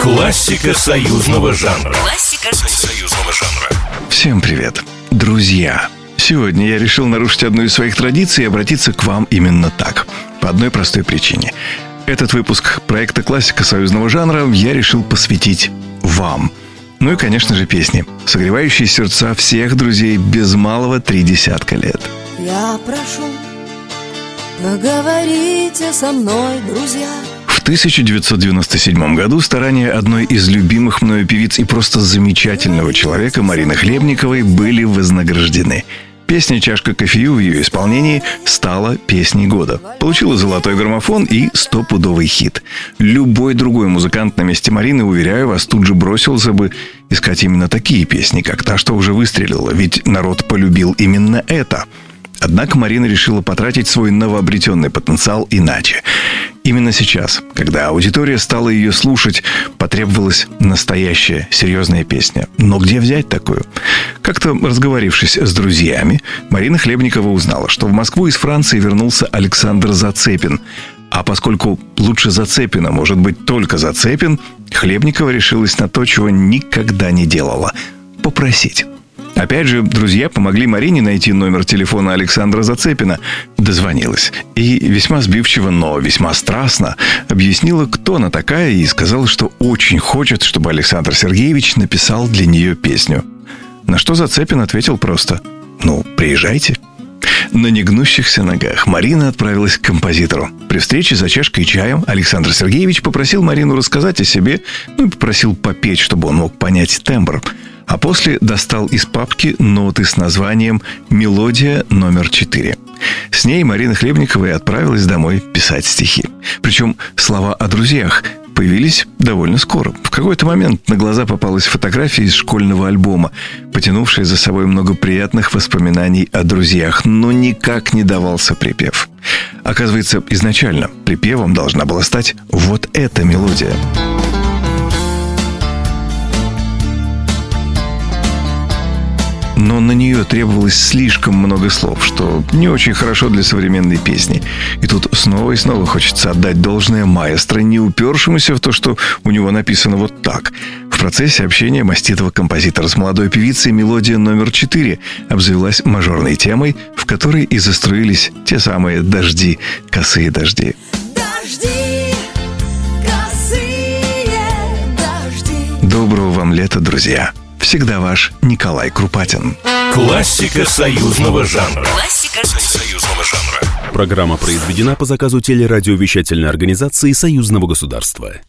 Классика союзного жанра. Классика союзного жанра. Всем привет, друзья! Сегодня я решил нарушить одну из своих традиций и обратиться к вам именно так. По одной простой причине. Этот выпуск проекта «Классика союзного жанра» я решил посвятить вам. Ну и, конечно же, песни, согревающие сердца всех друзей без малого три десятка лет. Я прошу, поговорите со мной, друзья. В 1997 году старания одной из любимых мною певиц и просто замечательного человека Марины Хлебниковой были вознаграждены – Песня «Чашка кофею» в ее исполнении стала песней года. Получила золотой граммофон и стопудовый хит. Любой другой музыкант на месте Марины, уверяю вас, тут же бросился бы искать именно такие песни, как та, что уже выстрелила. Ведь народ полюбил именно это – Однако Марина решила потратить свой новообретенный потенциал иначе. Именно сейчас, когда аудитория стала ее слушать, потребовалась настоящая серьезная песня. Но где взять такую? Как-то разговорившись с друзьями, Марина Хлебникова узнала, что в Москву из Франции вернулся Александр Зацепин. А поскольку лучше Зацепина может быть только Зацепин, Хлебникова решилась на то, чего никогда не делала – попросить. Опять же, друзья помогли Марине найти номер телефона Александра Зацепина. Дозвонилась. И весьма сбивчиво, но весьма страстно объяснила, кто она такая, и сказала, что очень хочет, чтобы Александр Сергеевич написал для нее песню. На что Зацепин ответил просто «Ну, приезжайте». На негнущихся ногах Марина отправилась к композитору. При встрече за чашкой чаем Александр Сергеевич попросил Марину рассказать о себе, ну и попросил попеть, чтобы он мог понять тембр – а после достал из папки ноты с названием «Мелодия номер 4». С ней Марина Хлебникова и отправилась домой писать стихи. Причем слова о друзьях появились довольно скоро. В какой-то момент на глаза попалась фотография из школьного альбома, потянувшая за собой много приятных воспоминаний о друзьях, но никак не давался припев. Оказывается, изначально припевом должна была стать вот эта мелодия – но на нее требовалось слишком много слов, что не очень хорошо для современной песни. И тут снова и снова хочется отдать должное маэстро, не упершемуся в то, что у него написано вот так. В процессе общения маститого композитора с молодой певицей мелодия номер четыре обзавелась мажорной темой, в которой и заструились те самые дожди, косые дожди. Дожди, косые дожди. Доброго вам лета, друзья! Всегда ваш Николай Крупатин. Классика союзного жанра. Классика союзного жанра. Программа произведена по заказу телерадиовещательной организации Союзного государства.